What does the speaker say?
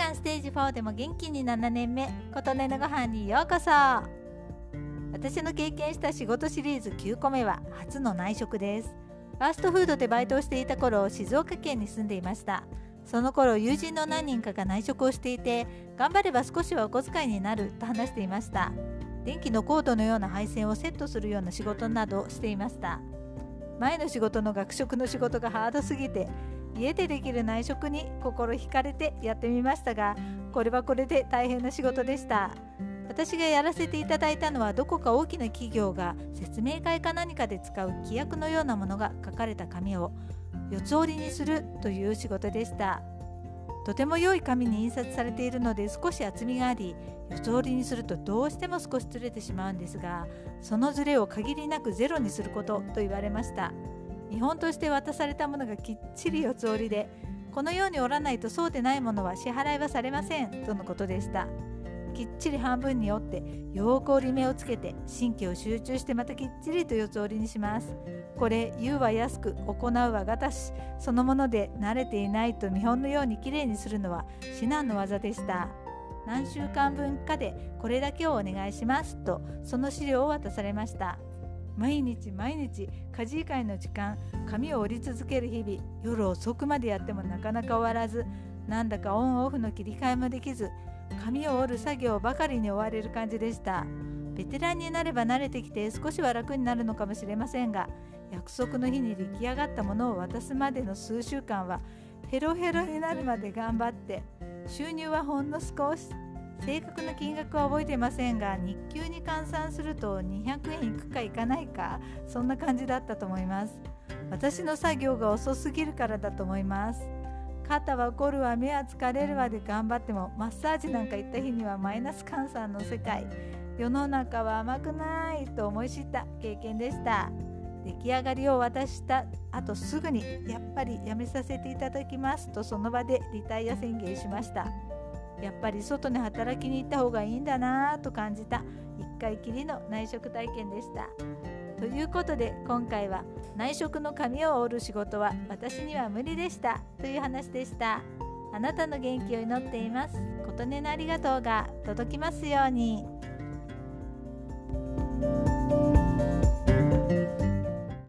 がんステージ4でも元気に7年目琴音のご飯にようこそ。私の経験した仕事シリーズ9個目は初の内職です。ファーストフードでバイトをしていた頃静岡県に住んでいました。その頃友人の何人かが内職をしていて頑張れば少しはお小遣いになると話していました。電気のコードのような配線をセットするような仕事などをしていました。前の仕事の学食の仕事がハードすぎて家でできる内職に心惹かれてやってみましたがこれはこれで大変な仕事でした。私がやらせていただいたのはどこか大きな企業が説明会か何かで使う規約のようなものが書かれた紙を四つ折りにするという仕事でした。とても良い紙に印刷されているので少し厚みがあり四つ折りにするとどうしても少しずれてしまうんですがそのずれを限りなくゼロにすることと言われました。見本として渡されたものがきっちり四つ折りでこのように折らないとそうでないものは支払いはされませんとのことでした。きっちり半分に折ってよく折り目をつけて神経を集中してまたきっちりと四つ折りにします。これ言うは安く行うはがたしそのもので慣れていないと見本のようにきれいにするのは至難の業でした。何週間分かでこれだけをお願いしますとその資料を渡されました。毎日毎日家事以外の時間髪を折り続ける日々夜遅くまでやってもなかなか終わらずなんだかオンオフの切り替えもできず髪を折る作業ばかりに追われる感じでした。ベテランになれば慣れてきて少しは楽になるのかもしれませんが約束の日に出来上がったものを渡すまでの数週間はヘロヘロになるまで頑張って収入はほんの少し正確な金額は覚えていませんが日給に換算すると200円いくかいかないかそんな感じだったと思います。私の作業が遅すぎるからだと思います。肩は凝るわ目は疲れるわで頑張ってもマッサージなんか行った日にはマイナス換算の世界。世の中は甘くないと思い知った経験でした。出来上がりを渡したあとすぐにやっぱりやめさせていただきますとその場でリタイア宣言しました。やっぱり外に働きに行った方がいいんだなと感じた1回きりの内職体験でした。ということで今回は内職の髪を折る仕事は私には無理でしたという話でした。あなたの元気を祈っています。琴音のありがとうが届きますように。